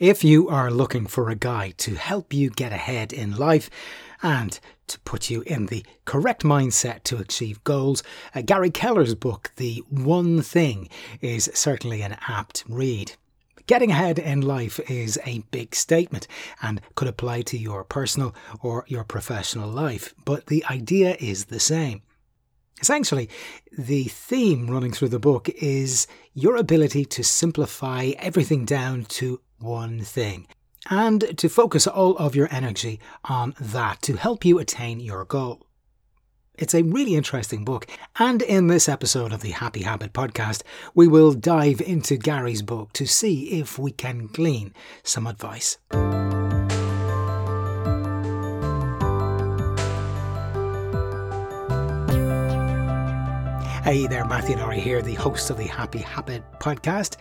If you are looking for a guide to help you get ahead in life and to put you in the correct mindset to achieve goals, uh, Gary Keller's book, The One Thing, is certainly an apt read. Getting ahead in life is a big statement and could apply to your personal or your professional life, but the idea is the same. Essentially, the theme running through the book is your ability to simplify everything down to one thing and to focus all of your energy on that to help you attain your goal. It's a really interesting book, and in this episode of the Happy Habit podcast, we will dive into Gary's book to see if we can glean some advice. Hey there, Matthew Norrie here, the host of the Happy Habit podcast.